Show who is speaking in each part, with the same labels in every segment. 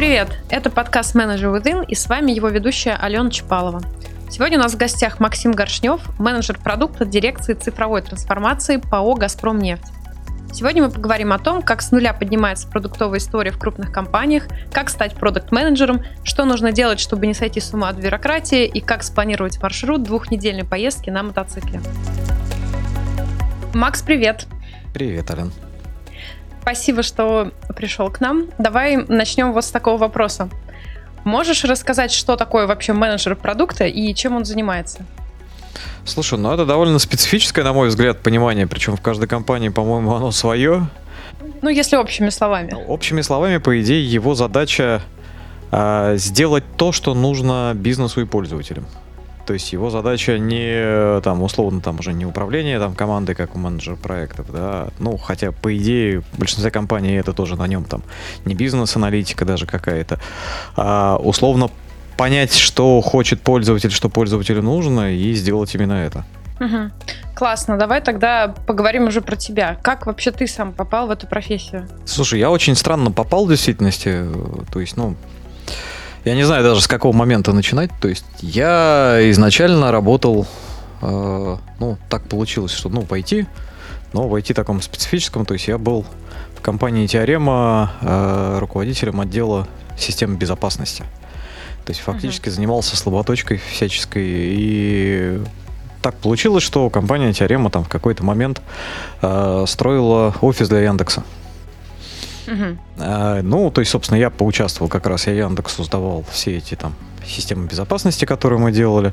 Speaker 1: Привет! Это подкаст «Менеджер Within» и с вами его ведущая Алена Чапалова. Сегодня у нас в гостях Максим Горшнев, менеджер продукта дирекции цифровой трансформации ПАО «Газпромнефть». Сегодня мы поговорим о том, как с нуля поднимается продуктовая история в крупных компаниях, как стать продукт-менеджером, что нужно делать, чтобы не сойти с ума от бюрократии и как спланировать маршрут двухнедельной поездки на мотоцикле. Макс, привет!
Speaker 2: Привет, Ален.
Speaker 1: Спасибо, что пришел к нам. Давай начнем вот с такого вопроса. Можешь рассказать, что такое вообще менеджер продукта и чем он занимается?
Speaker 2: Слушай, ну это довольно специфическое, на мой взгляд, понимание, причем в каждой компании, по-моему, оно свое.
Speaker 1: Ну, если общими словами.
Speaker 2: Общими словами, по идее, его задача э, сделать то, что нужно бизнесу и пользователям. То есть его задача не, там, условно, там уже не управление там, командой, как у менеджера проектов, да, ну, хотя, по идее, в большинстве компаний это тоже на нем там не бизнес-аналитика даже какая-то, а условно понять, что хочет пользователь, что пользователю нужно, и сделать именно это.
Speaker 1: Угу. Классно, давай тогда поговорим уже про тебя. Как вообще ты сам попал в эту профессию?
Speaker 2: Слушай, я очень странно попал в действительности. То есть, ну, я не знаю даже с какого момента начинать. То есть я изначально работал, э, ну, так получилось, что, ну, пойти, но войти таком специфическом. То есть я был в компании Теорема э, руководителем отдела системы безопасности. То есть фактически uh-huh. занимался слаботочкой всяческой и так получилось, что компания Теорема там в какой-то момент э, строила офис для Яндекса. Угу. А, ну, то есть, собственно, я поучаствовал как раз, я Яндексу сдавал все эти там системы безопасности, которые мы делали.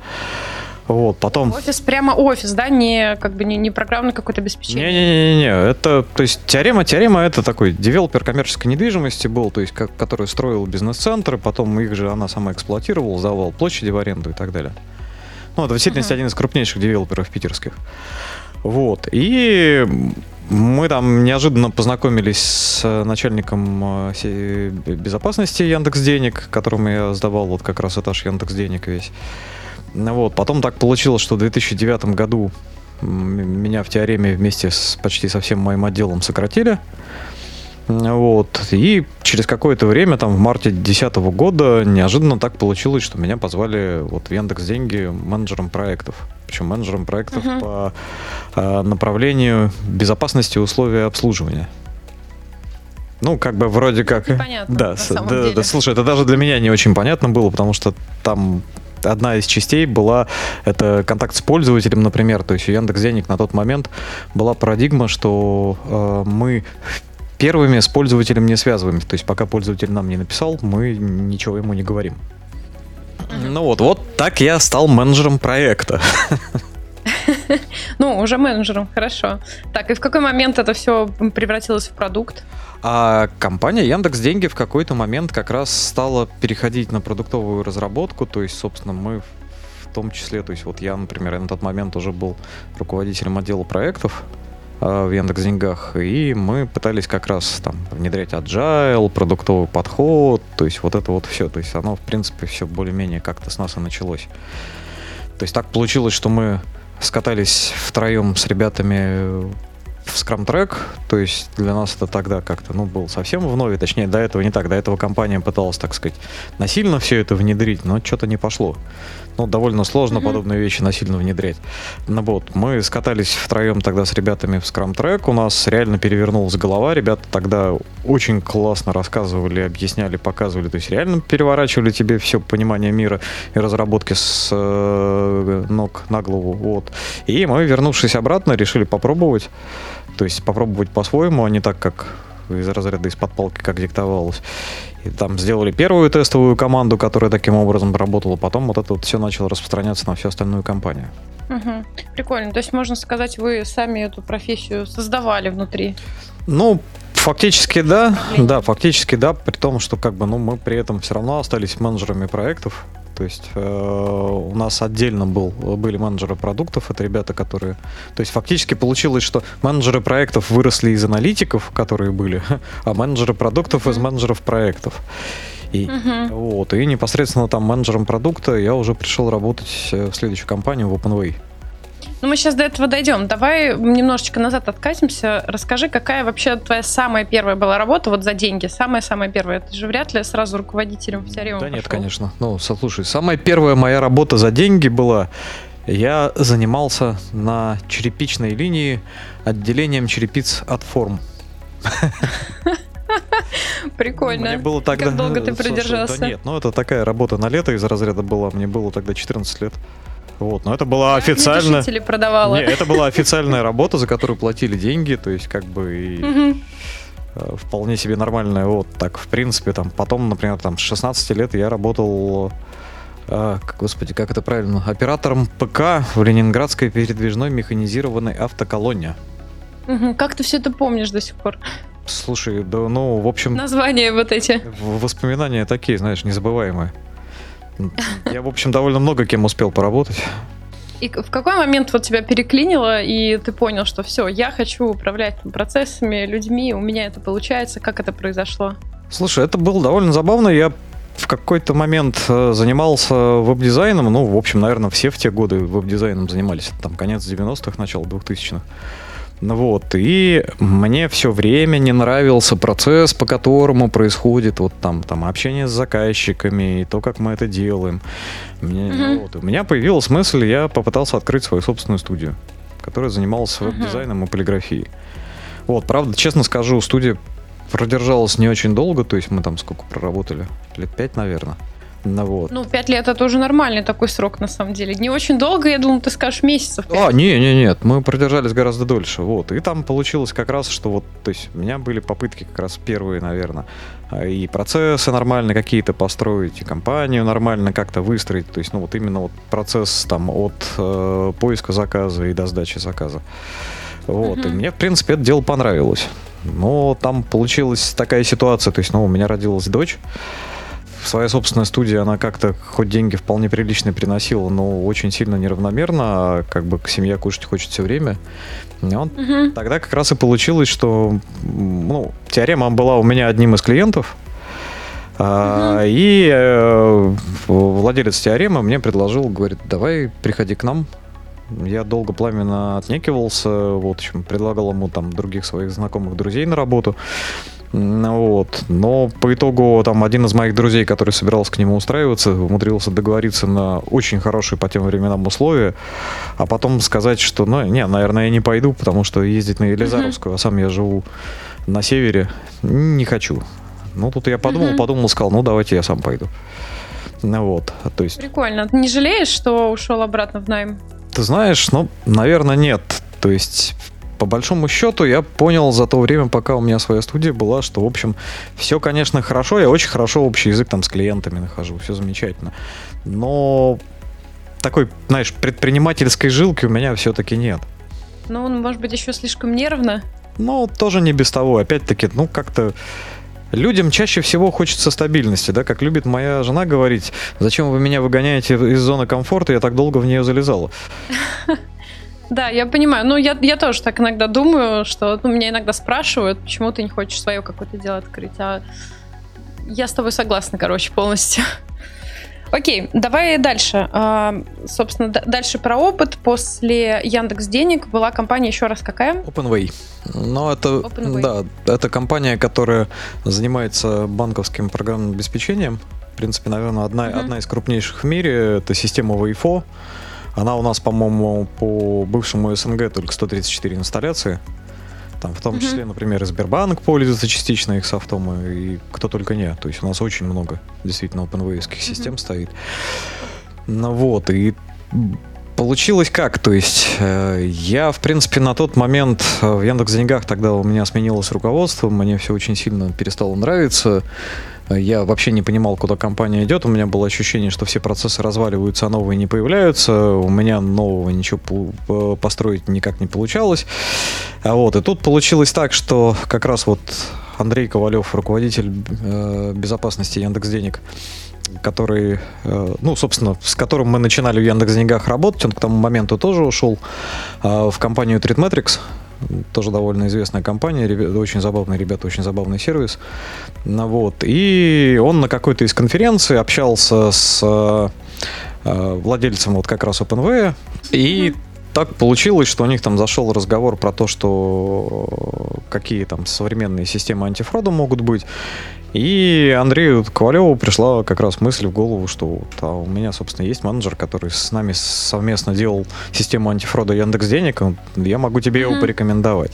Speaker 2: Вот, потом...
Speaker 1: Офис прямо офис, да, не как бы не, не программное какое-то обеспечение.
Speaker 2: Не-не-не, это, то есть теорема, теорема это такой девелопер коммерческой недвижимости был, то есть как, который строил бизнес-центры, потом их же она сама эксплуатировала, сдавал площади в аренду и так далее. Ну, это в действительности uh-huh. один из крупнейших девелоперов питерских. Вот. И мы там неожиданно познакомились с начальником э, безопасности Яндекс Денег, которому я сдавал вот как раз этаж Яндекс Денег весь. Вот. Потом так получилось, что в 2009 году меня в теореме вместе с почти со всем моим отделом сократили. Вот. И через какое-то время, там, в марте 2010 года, неожиданно так получилось, что меня позвали вот в Яндекс Деньги менеджером проектов. Причем менеджером проектов uh-huh. по э, направлению безопасности условий обслуживания. Ну, как бы вроде как...
Speaker 1: Непонятно,
Speaker 2: да, да, да, слушай, это даже для меня не очень понятно было, потому что там одна из частей была это контакт с пользователем, например. То есть у Яндекс Денег на тот момент была парадигма, что э, мы первыми с пользователем не связываемся. То есть пока пользователь нам не написал, мы ничего ему не говорим. Ну вот, вот так я стал менеджером проекта.
Speaker 1: Ну, уже менеджером, хорошо. Так, и в какой момент это все превратилось в продукт?
Speaker 2: А компания Яндекс Деньги в какой-то момент как раз стала переходить на продуктовую разработку, то есть, собственно, мы в том числе, то есть вот я, например, на тот момент уже был руководителем отдела проектов, в Яндекс Деньгах, и мы пытались как раз там внедрять agile, продуктовый подход, то есть вот это вот все, то есть оно в принципе все более-менее как-то с нас и началось. То есть так получилось, что мы скатались втроем с ребятами в Scrum Track, то есть для нас это тогда как-то, ну, был совсем вновь, точнее, до этого не так, до этого компания пыталась, так сказать, насильно все это внедрить, но что-то не пошло ну, довольно сложно mm-hmm. подобные вещи насильно внедрять. Ну вот, мы скатались втроем тогда с ребятами в Scrum Track, у нас реально перевернулась голова, ребята тогда очень классно рассказывали, объясняли, показывали, то есть реально переворачивали тебе все понимание мира и разработки с э, ног на голову, вот. И мы, вернувшись обратно, решили попробовать, то есть попробовать по-своему, а не так, как из разряда из-под палки, как диктовалось. И там сделали первую тестовую команду, которая таким образом работала, потом вот это вот все начало распространяться на всю остальную компанию.
Speaker 1: Угу. Прикольно. То есть, можно сказать, вы сами эту профессию создавали внутри?
Speaker 2: Ну, фактически да. Да, фактически да, при том, что как бы, ну, мы при этом все равно остались менеджерами проектов. То есть э, у нас отдельно был, были менеджеры продуктов, это ребята, которые... То есть фактически получилось, что менеджеры проектов выросли из аналитиков, которые были, а менеджеры продуктов из менеджеров проектов. И, uh-huh. вот, и непосредственно там менеджером продукта я уже пришел работать э, в следующую компанию в OpenWay.
Speaker 1: Ну, мы сейчас до этого дойдем. Давай немножечко назад откатимся. Расскажи, какая вообще твоя самая первая была работа вот за деньги? Самая-самая первая. Ты же вряд ли сразу руководителем в теорему
Speaker 2: Да
Speaker 1: пошел.
Speaker 2: нет, конечно. Ну, слушай, самая первая моя работа за деньги была... Я занимался на черепичной линии отделением черепиц от форм.
Speaker 1: Прикольно.
Speaker 2: Мне было тогда...
Speaker 1: Как долго ты продержался?
Speaker 2: Да нет, ну это такая работа на лето из разряда была. Мне было тогда 14 лет. Вот, но это была официально...
Speaker 1: Огнетушители продавала.
Speaker 2: Не, это была официальная работа, за которую платили деньги, то есть как бы и э, вполне себе нормальная. Вот так, в принципе, там потом, например, там с 16 лет я работал, э, господи, как это правильно, оператором ПК в Ленинградской передвижной механизированной автоколонне.
Speaker 1: Как ты все это помнишь до сих пор?
Speaker 2: Слушай, да, ну, в общем,
Speaker 1: Названия вот эти.
Speaker 2: воспоминания такие, знаешь, незабываемые. Я, в общем, довольно много кем успел поработать.
Speaker 1: И в какой момент вот тебя переклинило, и ты понял, что все, я хочу управлять там, процессами, людьми, у меня это получается. Как это произошло?
Speaker 2: Слушай, это было довольно забавно. Я в какой-то момент э, занимался веб-дизайном. Ну, в общем, наверное, все в те годы веб-дизайном занимались. Там конец 90-х, начало 2000-х. Ну вот, и мне все время не нравился процесс, по которому происходит вот там, там общение с заказчиками и то, как мы это делаем. Мне,
Speaker 1: Мгм.
Speaker 2: вот, у меня появилась мысль, я попытался открыть свою собственную студию, которая занималась
Speaker 1: Мгм.
Speaker 2: веб-дизайном и полиграфией. Вот, правда, честно скажу, студия продержалась не очень долго, то есть мы там сколько проработали? Лет пять, наверное. Ну вот.
Speaker 1: Ну, пять лет это уже нормальный такой срок, на самом деле. Не очень долго, я думаю, ты скажешь месяцев.
Speaker 2: А, не, не, нет, мы продержались гораздо дольше, вот. И там получилось как раз, что вот, то есть у меня были попытки как раз первые, наверное, а, и процессы нормально какие-то построить, и компанию нормально как-то выстроить, то есть, ну вот именно вот процесс там от э, поиска заказа и до сдачи заказа. Вот, и
Speaker 1: Мгм.
Speaker 2: мне, в принципе, это дело понравилось. Но там получилась такая ситуация, то есть, ну, у меня родилась дочь, своя собственная студия, она как-то хоть деньги вполне приличные приносила, но очень сильно неравномерно, а как бы семья кушать хочет все время. Вот
Speaker 1: Мгм.
Speaker 2: тогда как раз и получилось, что ну, теорема была у меня одним из клиентов, а, и э, владелец теоремы мне предложил, говорит, давай приходи к нам. Я долго пламенно отнекивался, вот, в общем, предлагал ему там других своих знакомых друзей на работу. Ну Вот. Но по итогу там один из моих друзей, который собирался к нему устраиваться, умудрился договориться на очень хорошие по тем временам условия, а потом сказать, что, ну, не, наверное, я не пойду, потому что ездить на Елизаровскую, а сам я живу на севере, не хочу. Ну, тут я подумал,
Speaker 1: Мгм.
Speaker 2: подумал, сказал, ну, давайте я сам пойду. Ну вот, то есть,
Speaker 1: Прикольно. Ты не жалеешь, что ушел обратно в найм?
Speaker 2: ты знаешь, ну, наверное, нет. То есть, по большому счету, я понял за то время, пока у меня своя студия была, что, в общем, все, конечно, хорошо, я очень хорошо общий язык там с клиентами нахожу, все замечательно. Но такой, знаешь, предпринимательской жилки у меня все-таки нет.
Speaker 1: Ну, он, может быть, еще слишком нервно.
Speaker 2: Но тоже не без того. Опять-таки, ну, как-то людям чаще всего хочется стабильности, да, как любит моя жена говорить, зачем вы меня выгоняете из зоны комфорта, я так долго в нее залезала.
Speaker 1: Да, я понимаю. Ну, я, я тоже так иногда думаю, что ну, меня иногда спрашивают, почему ты не хочешь свое какое-то дело открыть. А я с тобой согласна, короче, полностью. Окей, давай дальше. А, собственно, дальше про опыт. После Яндекс Денег была компания еще раз какая?
Speaker 2: OpenWay. Ну, это,
Speaker 1: OpenWay.
Speaker 2: да, это компания, которая занимается банковским программным обеспечением. В принципе, наверное, одна,
Speaker 1: Мгм.
Speaker 2: одна из крупнейших в мире. Это система WIFO. Она у нас, по-моему, по бывшему СНГ только 134 инсталляции. Там в том
Speaker 1: Мгм.
Speaker 2: числе, например, и Сбербанк пользуется частично их софтом, и кто только не. То есть у нас очень много действительно openway систем стоит. Ну вот, и Получилось как? То есть э, я, в принципе, на тот момент э, в Яндекс Деньгах тогда у меня сменилось руководство, мне все очень сильно перестало нравиться. Я вообще не понимал, куда компания идет. У меня было ощущение, что все процессы разваливаются, а новые не появляются. У меня нового ничего э, построить никак не получалось. А вот, и тут получилось так, что как раз вот Андрей Ковалев, руководитель безопасности Яндекс Денег, который, э, ну, собственно, с которым мы начинали в Яндекс Деньгах работать, он к тому моменту тоже ушел э, в компанию Treatmetrics, тоже довольно известная компания, очень забавные ребята, очень забавный сервис. Ну, вот. И он на какой-то из конференций общался с э, э, владельцем вот как раз OpenWay, и так получилось, что у них там зашел разговор про то, что какие там современные системы антифрода могут быть. И Андрею Ковалеву пришла как раз мысль в голову, что вот, а у меня, собственно, есть менеджер, который с нами совместно делал систему антифрода Яндекс Денег, я могу тебе его порекомендовать.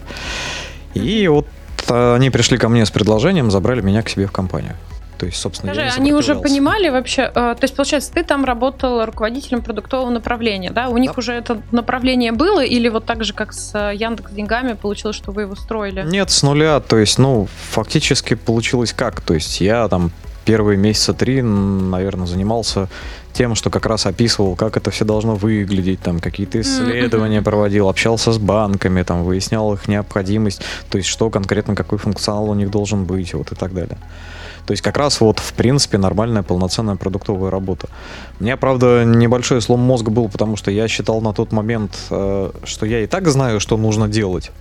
Speaker 2: И вот они пришли ко мне с предложением, забрали меня к себе в компанию. То есть, собственно,
Speaker 1: Скажи, они уже понимали вообще, э, то есть, получается, ты там работал руководителем продуктового направления, да? У них да. уже это направление было, или вот так же, как с э, Яндекс деньгами, получилось, что вы его строили?
Speaker 2: Нет, с нуля. То есть, ну, фактически получилось как? То есть, я там первые месяца три, наверное, занимался тем, что как раз описывал, как это все должно выглядеть, там какие-то исследования mm-hmm. проводил, общался с банками, там выяснял их необходимость, то есть что конкретно, какой функционал у них должен быть, вот и так далее. То есть как раз вот, в принципе, нормальная полноценная продуктовая работа. У меня, правда, небольшой слом мозга был, потому что я считал на тот момент, э, что я и так знаю, что нужно делать.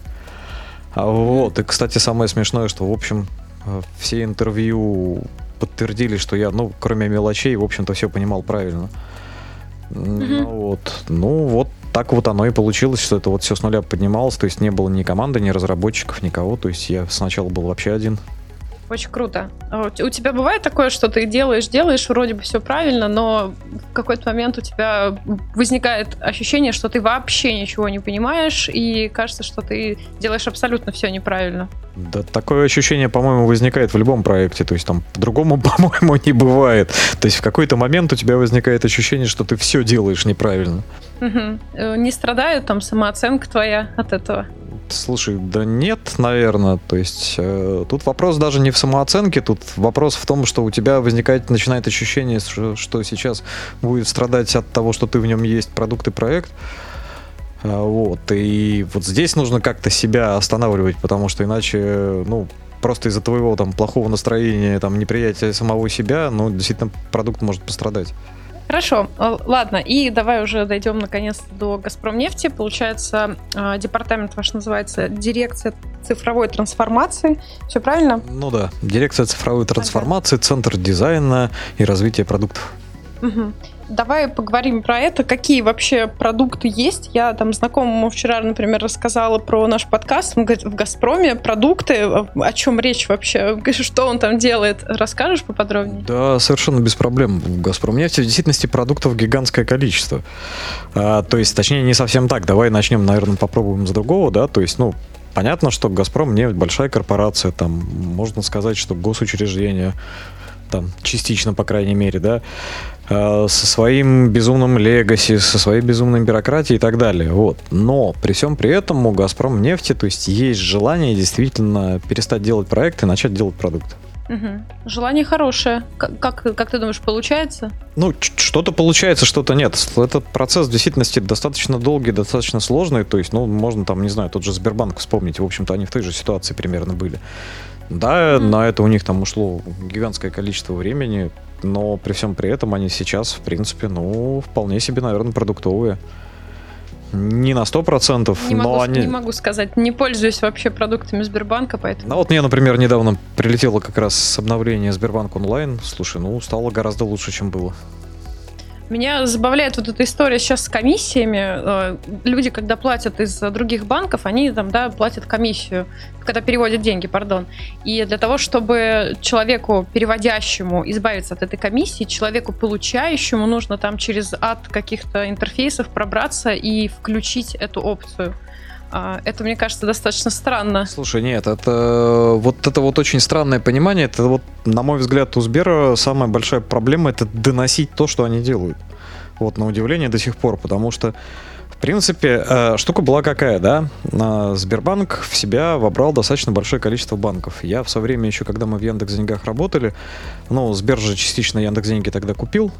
Speaker 2: А вот. И, кстати, самое смешное, что, в общем, э, все интервью подтвердили, что я, ну, кроме мелочей, в общем-то, все понимал правильно. Mm-hmm. Ну, вот. Ну, вот так вот оно и получилось, что это вот все с нуля поднималось, то есть не было ни команды, ни разработчиков, никого, то есть я сначала был вообще один.
Speaker 1: Очень круто. А у тебя бывает такое, что ты делаешь, делаешь, вроде бы все правильно, но в какой-то момент у тебя возникает ощущение, что ты вообще ничего не понимаешь, и кажется, что ты делаешь абсолютно все неправильно.
Speaker 2: Да, такое ощущение, по-моему, возникает в любом проекте. То есть там по-другому, по-моему, не бывает. То есть в какой-то момент у тебя возникает ощущение, что ты все делаешь неправильно.
Speaker 1: Угу. Не страдает там самооценка твоя от этого?
Speaker 2: Слушай, да нет, наверное. То есть э, тут вопрос даже не в самооценке, тут вопрос в том, что у тебя возникает, начинает ощущение, что, что сейчас будет страдать от того, что ты в нем есть продукт и проект. А, вот. И вот здесь нужно как-то себя останавливать, потому что иначе, ну, просто из-за твоего там плохого настроения, там, неприятия самого себя, ну, действительно, продукт может пострадать.
Speaker 1: Хорошо, э, ладно, и давай уже дойдем наконец до Газпромнефти. Получается, э, департамент ваш называется Дирекция цифровой трансформации. Все правильно?
Speaker 2: Ну да, Дирекция цифровой трансформации, ага. Центр дизайна и развития продуктов.
Speaker 1: Угу. Давай поговорим про это. Какие вообще продукты есть? Я там знакомому вчера, например, рассказала про наш подкаст. Он говорит, в «Газпроме» продукты. О чем речь вообще? Что он там делает? Расскажешь поподробнее?
Speaker 2: Да, совершенно без проблем. В «Газпромнефти» в действительности продуктов гигантское количество. А, то есть, точнее, не совсем так. Давай начнем, наверное, попробуем с другого, да? То есть, ну, понятно, что «Газпром» не большая корпорация. Там, можно сказать, что госучреждение там частично, по крайней мере, да, Э, со своим безумным легаси, со своей безумной бюрократией и так далее. Вот. Но при всем при этом у Газпром нефти, то есть есть желание действительно перестать делать проекты и начать делать продукт.
Speaker 1: Угу. Желание хорошее. Как, как, как ты думаешь, получается?
Speaker 2: Ну, что-то получается, что-то нет. Этот процесс в действительности достаточно долгий, достаточно сложный. То есть, ну, можно там, не знаю, тот же Сбербанк вспомнить. В общем-то, они в той же ситуации примерно были. Да, mm. на это у них там ушло гигантское количество времени но при всем при этом они сейчас, в принципе, ну, вполне себе, наверное, продуктовые. Не на сто процентов, но
Speaker 1: могу,
Speaker 2: они...
Speaker 1: Не могу сказать, не пользуюсь вообще продуктами Сбербанка, поэтому...
Speaker 2: Ну вот мне, например, недавно прилетело как раз обновление Сбербанк онлайн. Слушай, ну стало гораздо лучше, чем было.
Speaker 1: Меня забавляет вот эта история сейчас с комиссиями. Э, люди, когда платят из других банков, они там, да, платят комиссию, когда переводят деньги, пардон. И для того, чтобы человеку, переводящему, избавиться от этой комиссии, человеку, получающему, нужно там через ад каких-то интерфейсов пробраться и включить эту опцию. А, это, мне кажется, достаточно странно.
Speaker 2: Слушай, нет, это вот это вот очень странное понимание. Это вот, на мой взгляд, у Сбера самая большая проблема это доносить то, что они делают. Вот, на удивление до сих пор, потому что в принципе, э, штука была какая, да? Сбербанк в себя вобрал достаточно большое количество банков. Я в свое время еще, когда мы в Яндекс Деньгах работали, ну, Сбер же частично Яндекс Деньги тогда купил,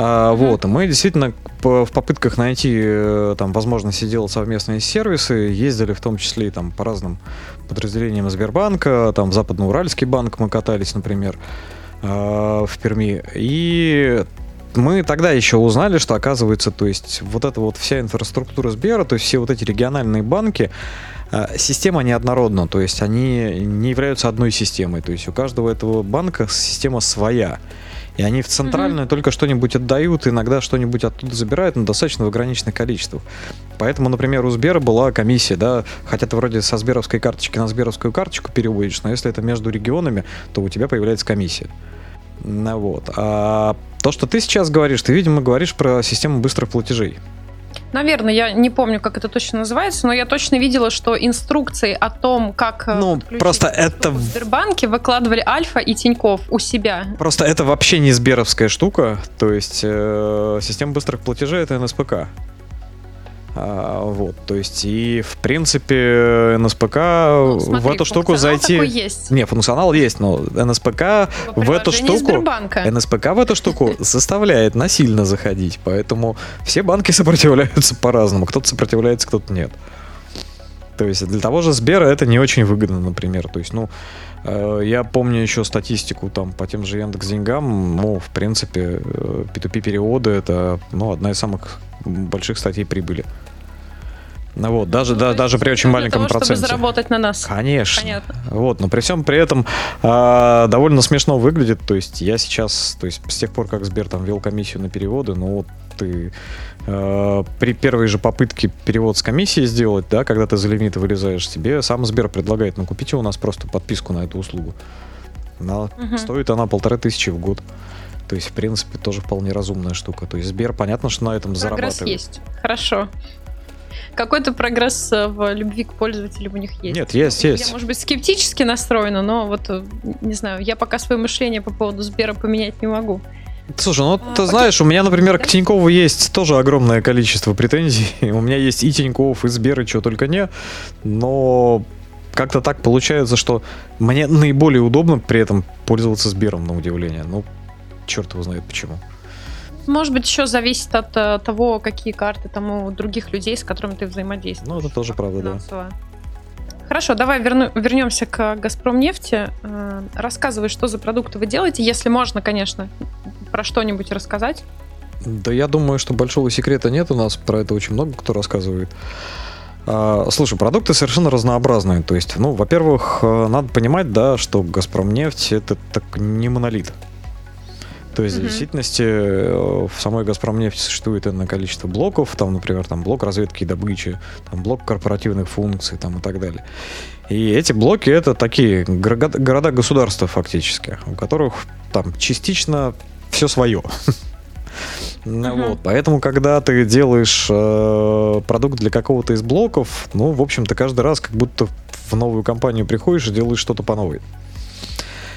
Speaker 2: а, вот, мы действительно в попытках найти э, там возможности делать совместные сервисы ездили в том числе и там по разным подразделениям Сбербанка, там в Западноуральский банк мы катались, например, а, в Перми. И мы тогда еще узнали, что оказывается, то есть вот эта вот вся инфраструктура Сбера, то есть все вот эти региональные банки, а, система неоднородна, то есть они не являются одной системой, то есть у каждого этого банка система своя. И они в центральную mm-hmm. только что-нибудь отдают, иногда что-нибудь оттуда забирают, но достаточно в ограниченных количествах. Поэтому, например, у Сбера была комиссия, да, хотя ты вроде со сберовской карточки на сберовскую карточку переводишь, но если это между регионами, то у тебя появляется комиссия. Ну, вот. А то, что ты сейчас говоришь, ты, видимо, говоришь про систему быстрых платежей.
Speaker 1: Наверное, я не помню, как это точно называется, но я точно видела, что инструкции о том, как
Speaker 2: э, ну, просто это
Speaker 1: в Сбербанке выкладывали Альфа и Тиньков у себя.
Speaker 2: Просто это вообще не сберовская штука, то есть э, система быстрых платежей это НСПК. А, вот, то есть, и в принципе НСПК ну, смотри, в эту штуку зайти...
Speaker 1: есть.
Speaker 2: Не, функционал есть, но НСПК в эту штуку...
Speaker 1: Сбербанка.
Speaker 2: НСПК в эту штуку заставляет насильно заходить, поэтому все банки сопротивляются по-разному. Кто-то сопротивляется, кто-то нет. То есть для того же Сбера это не очень выгодно, например. То есть, ну, я помню еще статистику там по тем же Яндекс деньгам. Ну, в принципе, P2P э, переводы это ну, одна из самых больших статей прибыли. Ну вот, даже, ну, да, даже при очень маленьком того, проценте.
Speaker 1: Чтобы заработать на нас.
Speaker 2: Конечно. Понятно. Вот, но при всем при этом а, довольно смешно выглядит. То есть я сейчас, то есть с тех пор, как Сбер там вел комиссию на переводы, ну вот ты э, при первой же попытке перевод с комиссией сделать, да, когда ты за лимит вылезаешь, тебе сам Сбер предлагает, ну купите у нас просто подписку на эту услугу. На, угу. Стоит она полторы тысячи в год. То есть, в принципе, тоже вполне разумная штука. То есть Сбер, понятно, что на этом
Speaker 1: Прогресс
Speaker 2: зарабатывает.
Speaker 1: есть. Хорошо. Какой-то прогресс э, в любви к пользователю у них есть.
Speaker 2: Нет, есть, есть.
Speaker 1: Я, может быть, скептически настроена, но вот, э, не знаю, я пока свое мышление по поводу Сбера поменять не могу.
Speaker 2: Слушай, ну а, ты окей. знаешь, у меня, например, к Тинькову есть тоже огромное количество претензий. у меня есть и Тиньков, и Сбер, и чего только не. Но как-то так получается, что мне наиболее удобно при этом пользоваться Сбером, на удивление. Ну, черт его знает почему.
Speaker 1: Может быть, еще зависит от uh, того, какие карты там у других людей, с которыми ты взаимодействуешь.
Speaker 2: Ну, это тоже правда,
Speaker 1: да. Хорошо, давай верну, вернемся к Газпром нефти. Э, рассказывай, что за продукты вы делаете, если можно, конечно, про что-нибудь рассказать.
Speaker 2: Да я думаю, что большого секрета нет у нас, про это очень много кто рассказывает. А, слушай, продукты совершенно разнообразные. То есть, ну, во-первых, э, надо понимать, да, что Газпром нефть это так не монолит. То есть, mm-hmm. в действительности, э, в самой «Газпромнефти» существует иное количество блоков, там, например, там блок разведки и добычи, там блок корпоративных функций там, и так далее. И эти блоки — это такие города-государства фактически, у которых там частично все свое. Uh-huh. Вот, поэтому, когда ты делаешь э, продукт для какого-то из блоков, ну, в общем-то, каждый раз как будто в новую компанию приходишь и делаешь что-то по новой.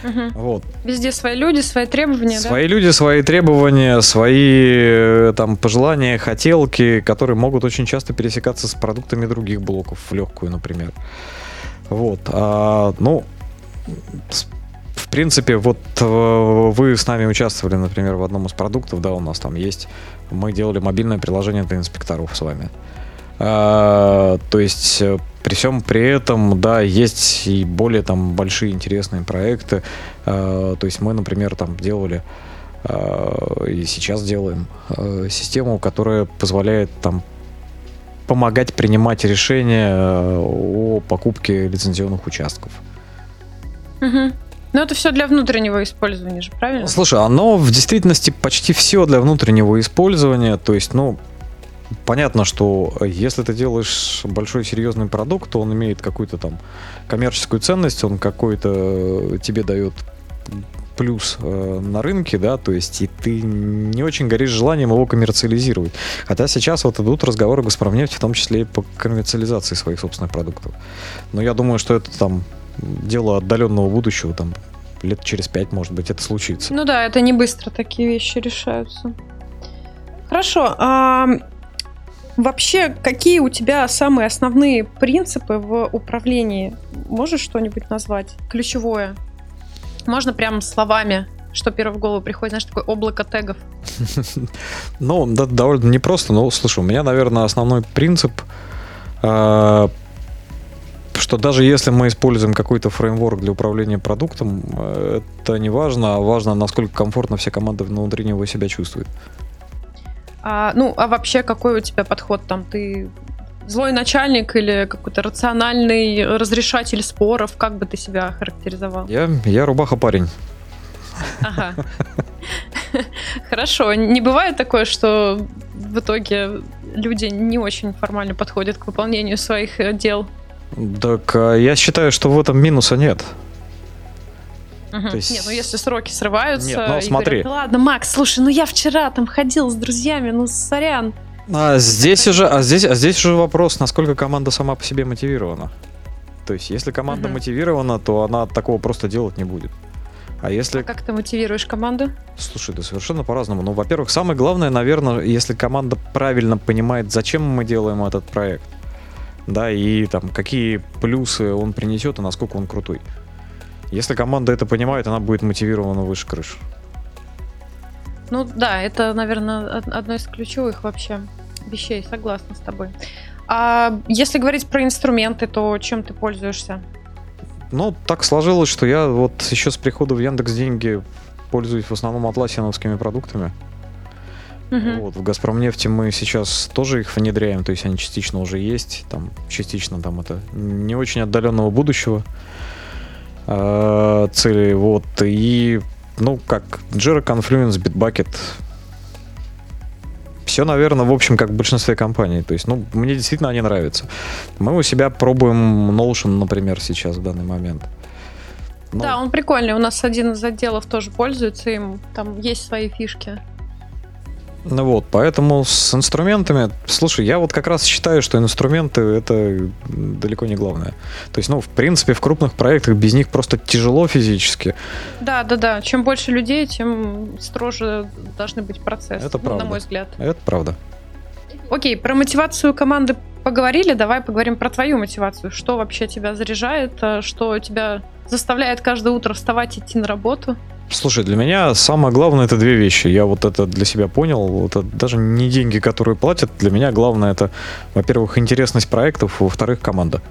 Speaker 1: Угу. Вот. Везде свои люди, свои требования,
Speaker 2: Свои да? люди, свои требования, свои э, там пожелания, хотелки, которые могут очень часто пересекаться с продуктами других блоков, в легкую, например. Вот. А, ну, в принципе, вот э, вы с нами участвовали, например, в одном из продуктов, да, у нас там есть. Мы делали мобильное приложение для инспекторов с вами. А, то есть э, при всем при этом, да, есть и более там большие интересные проекты. А, то есть мы, например, там делали а, и сейчас делаем систему, которая позволяет там помогать принимать решения о покупке лицензионных участков.
Speaker 1: Угу. Но это все для внутреннего использования же, правильно?
Speaker 2: Слушай, оно в действительности почти все для внутреннего использования. То есть, ну, понятно, что если ты делаешь большой серьезный продукт, то он имеет какую-то там коммерческую ценность, он какой-то э, тебе дает плюс э, на рынке, да, то есть и ты не очень горишь желанием его коммерциализировать. Хотя сейчас вот идут разговоры Газпромнефти, в том числе и по коммерциализации своих собственных продуктов. Но я думаю, что это там дело отдаленного будущего, там лет через пять, может быть, это случится.
Speaker 1: Ну да, это не быстро такие вещи решаются. Хорошо. Вообще, какие у тебя самые основные принципы в управлении? Можешь что-нибудь назвать? Ключевое. Можно прям словами, что первое в голову приходит, знаешь, такое облако тегов.
Speaker 2: Ну, да, довольно непросто, но, слушай, у меня, наверное, основной принцип, а, что даже если мы используем какой-то фреймворк для управления продуктом, э, это не важно, а важно, насколько комфортно вся команда внутри него себя чувствует.
Speaker 1: А, ну, а вообще какой у тебя подход там? Ты злой начальник или какой-то рациональный разрешатель споров? Как бы ты себя характеризовал?
Speaker 2: Я, я рубаха парень.
Speaker 1: Ага. Хорошо. Не бывает такое, что в итоге люди не очень формально подходят к выполнению своих э, дел.
Speaker 2: Так а, я считаю, что в этом минуса нет.
Speaker 1: Угу. То есть... Нет, ну если сроки срываются,
Speaker 2: Нет, ну, смотри.
Speaker 1: Говорят, ну ладно, Макс, слушай, ну я вчера там ходил с друзьями, ну сорян.
Speaker 2: А здесь уже, а здесь, а здесь уже вопрос, насколько команда сама по себе мотивирована. То есть, если команда угу. мотивирована, то она такого просто делать не будет. А если... А
Speaker 1: как ты мотивируешь команду?
Speaker 2: Слушай, да совершенно по-разному. Ну, во-первых, самое главное, наверное, если команда правильно понимает, зачем мы делаем этот проект, да, и там какие плюсы он принесет и насколько он крутой. Если команда это понимает, она будет мотивирована выше крыши.
Speaker 1: Ну да, это, наверное, одно из ключевых вообще вещей, согласна с тобой. А если говорить про инструменты, то чем ты пользуешься?
Speaker 2: Ну, так сложилось, что я вот еще с прихода в Яндекс Деньги пользуюсь в основном атласиновскими продуктами. Угу. Вот, в Газпромнефти мы сейчас тоже их внедряем, то есть они частично уже есть, там частично там это не очень отдаленного будущего э, цели, вот, и ну, как Jira Confluence, Bitbucket, все, наверное, в общем, как в большинстве компаний. То есть, ну, мне действительно они нравятся. Мы у себя пробуем Notion, например, сейчас в данный момент.
Speaker 1: Ну, да, он прикольный. У нас один из отделов тоже пользуется им. Там есть свои фишки.
Speaker 2: Ну вот, поэтому с инструментами, слушай, я вот как раз считаю, что инструменты это далеко не главное. То есть, ну, в принципе, в крупных проектах без них просто тяжело физически.
Speaker 1: Да, да, да. Чем больше людей, тем строже должны быть процессы.
Speaker 2: Это правда.
Speaker 1: на мой взгляд.
Speaker 2: Это правда.
Speaker 1: Окей, про мотивацию команды поговорили, давай поговорим про твою мотивацию. Что вообще тебя заряжает, э, что тебя заставляет каждое утро вставать, идти на работу?
Speaker 2: Слушай, для меня самое главное это две вещи. Я вот это для себя понял. Это даже не деньги, которые платят. Для меня главное это, во-первых, интересность проектов, во-вторых, команда.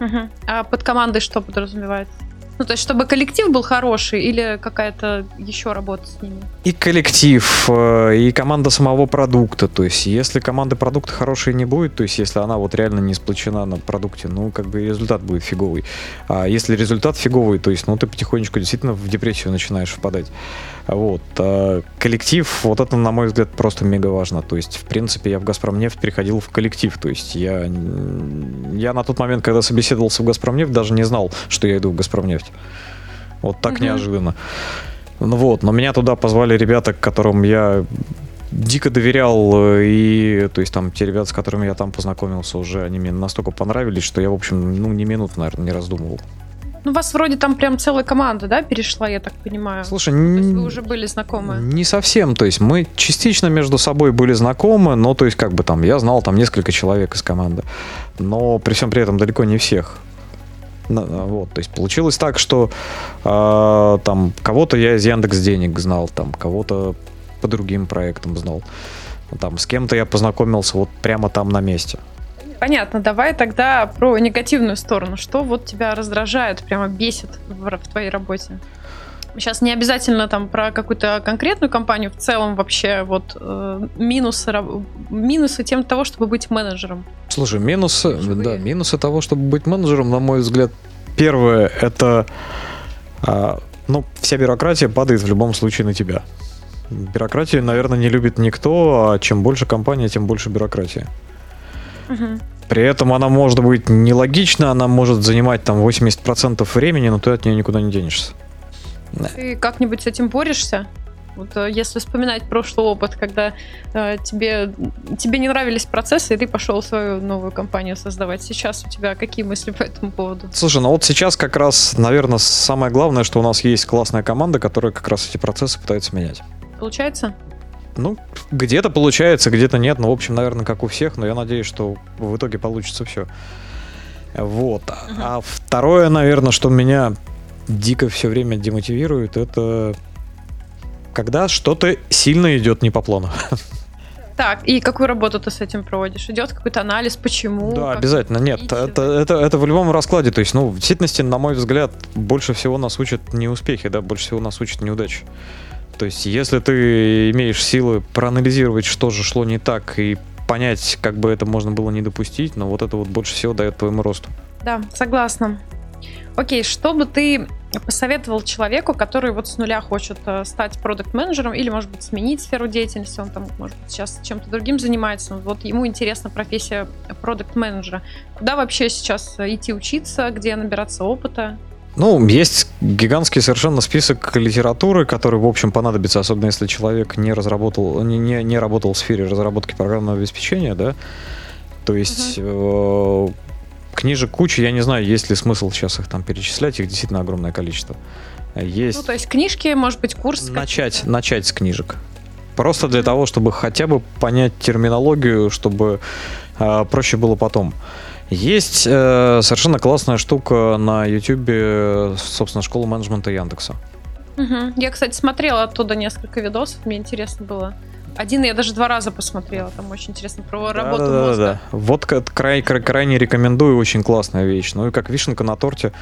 Speaker 1: Угу. А под командой что подразумевается? Ну, то есть, чтобы коллектив был хороший или какая-то еще работа с ними?
Speaker 2: И коллектив, э, и команда самого продукта. То есть, если команды продукта хорошей не будет, то есть, если она вот реально не сплочена на продукте, ну, как бы результат будет фиговый. А если результат фиговый, то есть, ну, ты потихонечку действительно в депрессию начинаешь впадать. Вот. А коллектив, вот это, на мой взгляд, просто мега важно. То есть, в принципе, я в Газпромнефть переходил в коллектив. То есть, я, я на тот момент, когда собеседовался в Газпромнефть, даже не знал, что я иду в Газпромнефть. Вот так угу. неожиданно. Ну вот, но меня туда позвали ребята, которым я дико доверял, э, и то есть там те ребята, с которыми я там познакомился уже, они мне настолько понравились, что я, в общем, ну, ни минут, наверное, не раздумывал.
Speaker 1: Ну, вас вроде там прям целая команда, да, перешла, я так понимаю?
Speaker 2: Слушай,
Speaker 1: то есть вы уже были знакомы?
Speaker 2: Не совсем, то есть мы частично между собой были знакомы, но то есть как бы там, я знал там несколько человек из команды, но при всем при этом далеко не всех. Вот, то есть получилось так, что э, там кого-то я из Яндекс Денег знал, там кого-то по другим проектам знал, там с кем-то я познакомился вот прямо там на месте.
Speaker 1: Понятно, давай тогда про негативную сторону. Что вот тебя раздражает, прямо бесит в, в твоей работе? Сейчас не обязательно там про какую-то конкретную компанию, в целом вообще вот э, минусы, минусы тем того, чтобы быть менеджером.
Speaker 2: Слушай, минусы, Живые. да, минусы того, чтобы быть менеджером, на мой взгляд, первое это, э, ну, вся бюрократия падает в любом случае на тебя. Бюрократию, наверное, не любит никто, а чем больше компания, тем больше бюрократии. Угу. При этом она может быть нелогична, она может занимать там 80% времени, но ты от нее никуда не денешься.
Speaker 1: Ты как-нибудь с этим борешься? Вот э, если вспоминать прошлый опыт, когда э, тебе, тебе не нравились процессы, и ты пошел свою новую компанию создавать. Сейчас у тебя какие мысли по этому поводу?
Speaker 2: Слушай, ну вот сейчас как раз, наверное, самое главное, что у нас есть классная команда, которая как раз эти процессы пытается менять.
Speaker 1: Получается?
Speaker 2: Ну, где-то получается, где-то нет. Ну, в общем, наверное, как у всех, но я надеюсь, что в итоге получится все. Вот. Uh-huh. А второе, наверное, что меня дико все время демотивирует, это когда что-то сильно идет не по плану.
Speaker 1: Так, и какую работу ты с этим проводишь? Идет какой-то анализ, почему?
Speaker 2: Да, обязательно. Нет, это, это, это в любом раскладе. То есть, ну, в действительности, на мой взгляд, больше всего нас учат не успехи, да, больше всего нас учат неудачи. То есть, если ты имеешь силы проанализировать, что же шло не так, и понять, как бы это можно было не допустить, но вот это вот больше всего дает твоему росту.
Speaker 1: Да, согласна. Окей, что бы ты посоветовал человеку, который вот с нуля хочет э, стать продукт-менеджером или, может быть, сменить сферу деятельности, он там, может быть, сейчас чем-то другим занимается, вот ему интересна профессия продукт-менеджера. Куда вообще сейчас идти учиться, где набираться опыта?
Speaker 2: Ну, есть гигантский совершенно список литературы, который, в общем, понадобится, особенно если человек не разработал, не, не, не работал в сфере разработки программного обеспечения, да. То есть uh-huh. э, книжек куча, я не знаю, есть ли смысл сейчас их там перечислять, их действительно огромное количество. Есть.
Speaker 1: Ну, то есть книжки, может быть, курс.
Speaker 2: Начать, начать с книжек. Просто для того, чтобы хотя бы понять терминологию, чтобы э, проще было потом. Есть э, совершенно классная штука на YouTube, собственно, школа менеджмента Яндекса.
Speaker 1: Угу. Я, кстати, смотрела оттуда несколько видосов, мне интересно было. Один я даже два раза посмотрела, там очень интересно про работу да, мозга. Да, да.
Speaker 2: Вот край, край, крайне рекомендую, очень классная вещь. Ну и как вишенка на торте,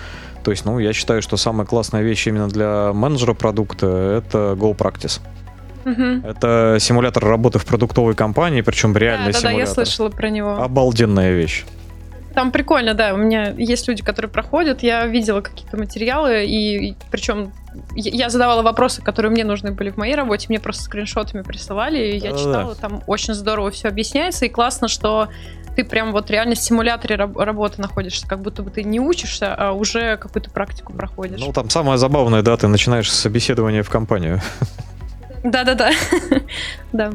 Speaker 2: то есть, ну, я считаю, что самая классная вещь именно для менеджера продукта это Go Practice. Угу. Это симулятор работы в продуктовой компании, причем реальный да, да, симулятор.
Speaker 1: Да, я слышала про него.
Speaker 2: Обалденная вещь.
Speaker 1: Там прикольно, да. У меня есть люди, которые проходят. Я видела какие-то материалы, и, и причем я задавала вопросы, которые мне нужны были в моей работе. Мне просто скриншотами присылали, и я читала. Там очень здорово все объясняется, и классно, что ты прям вот реально в симуляторе раб- работы находишься, как будто бы ты не учишься, а уже какую-то практику проходишь.
Speaker 2: Ну, там самое забавное, да, ты начинаешь собеседование в компанию.
Speaker 1: Да-да-да. Да.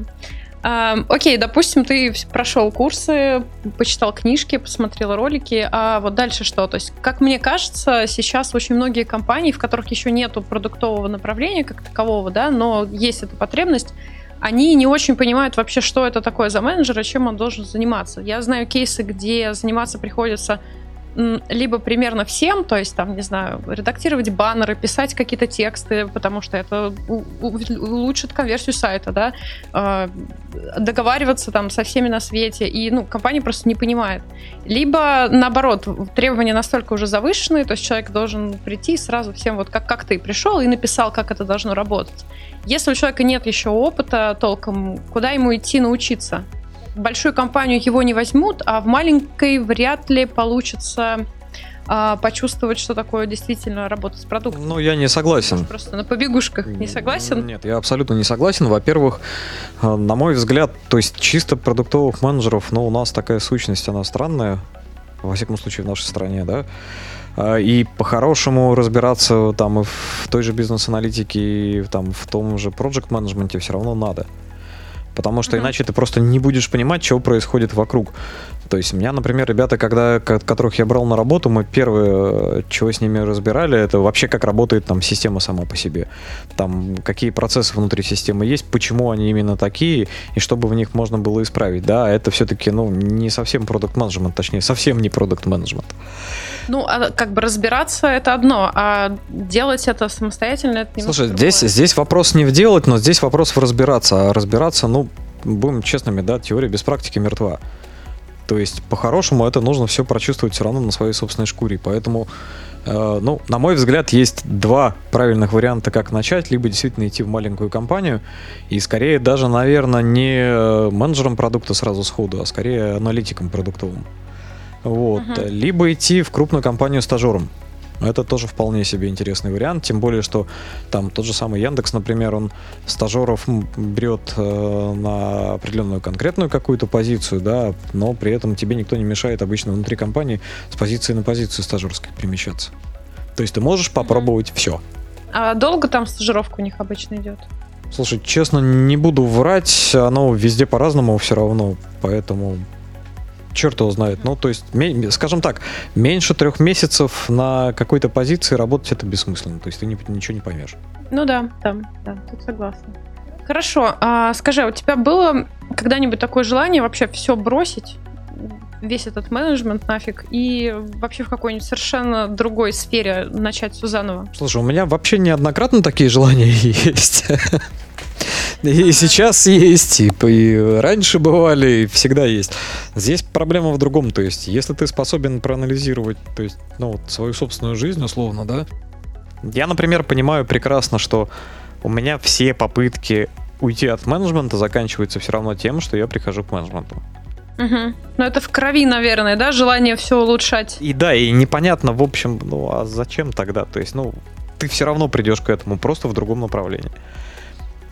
Speaker 1: Окей, допустим, ты прошел курсы, почитал книжки, посмотрел ролики, а вот дальше что? То есть, как мне кажется, сейчас очень многие компании, в которых еще нету продуктового направления как такового, да, но есть эта потребность, они не очень понимают вообще, что это такое за менеджер и чем он должен заниматься. Я знаю кейсы, где заниматься приходится либо примерно всем, то есть там, не знаю, редактировать баннеры, писать какие-то тексты, потому что это улучшит конверсию сайта, да, а, договариваться там со всеми на свете, и, ну, компания просто не понимает. Либо, наоборот, требования настолько уже завышенные, то есть человек должен прийти сразу всем вот как, как ты пришел и написал, как это должно работать. Если у человека нет еще опыта толком, куда ему идти научиться? Большую компанию его не возьмут, а в маленькой вряд ли получится а, почувствовать, что такое действительно работа с продуктом.
Speaker 2: Ну, я не согласен.
Speaker 1: Просто на побегушках не согласен?
Speaker 2: Нет, я абсолютно не согласен. Во-первых, а, на мой взгляд, то есть чисто продуктовых менеджеров, ну, у нас такая сущность, она странная, во всяком случае, в нашей стране, да, а, и по-хорошему разбираться там и в той же бизнес-аналитике, и там в том же проект менеджменте все равно надо потому что mm-hmm. иначе ты просто не будешь понимать, что происходит вокруг. То есть у меня, например, ребята, когда, которых я брал на работу, мы первое, чего с ними разбирали, это вообще как работает там система сама по себе. Там какие процессы внутри системы есть, почему они именно такие, и чтобы в них можно было исправить. Да, это все-таки, ну, не совсем продукт менеджмент точнее, совсем не продукт менеджмент
Speaker 1: Ну, а как бы разбираться это одно, а делать это самостоятельно это
Speaker 2: Слушай, здесь, здесь вопрос не в делать, но здесь вопрос в разбираться. А разбираться, ну, будем честными, да, теория без практики мертва. То есть, по-хорошему, это нужно все прочувствовать все равно на своей собственной шкуре. Поэтому, э, ну, на мой взгляд, есть два правильных варианта, как начать. Либо действительно идти в маленькую компанию, и скорее даже, наверное, не менеджером продукта сразу сходу, а скорее аналитиком продуктовым. Вот. Uh-huh. Либо идти в крупную компанию стажером. Это тоже вполне себе интересный вариант, тем более, что там тот же самый Яндекс, например, он стажеров берет э, на определенную конкретную какую-то позицию, да, но при этом тебе никто не мешает обычно внутри компании с позиции на позицию стажерской перемещаться. То есть ты можешь попробовать все.
Speaker 1: А долго там стажировка у них обычно идет?
Speaker 2: Слушай, честно, не буду врать, оно везде по-разному все равно, поэтому черт его знает. Ну, то есть, скажем так, меньше трех месяцев на какой-то позиции работать это бессмысленно. То есть ты ничего не поймешь.
Speaker 1: Ну да, да, да, тут согласна. Хорошо, а скажи, а у тебя было когда-нибудь такое желание вообще все бросить? Весь этот менеджмент нафиг и вообще в какой-нибудь совершенно другой сфере начать все заново?
Speaker 2: Слушай, у меня вообще неоднократно такие желания есть. И сейчас есть, и, и раньше бывали, и всегда есть. Здесь проблема в другом, то есть, если ты способен проанализировать, то есть, ну, вот, свою собственную жизнь, условно, да. Я, например, понимаю прекрасно, что у меня все попытки уйти от менеджмента заканчиваются все равно тем, что я прихожу к менеджменту.
Speaker 1: Угу. Ну, это в крови, наверное, да, желание все улучшать.
Speaker 2: И да, и непонятно, в общем, ну, а зачем тогда? То есть, ну, ты все равно придешь к этому, просто в другом направлении.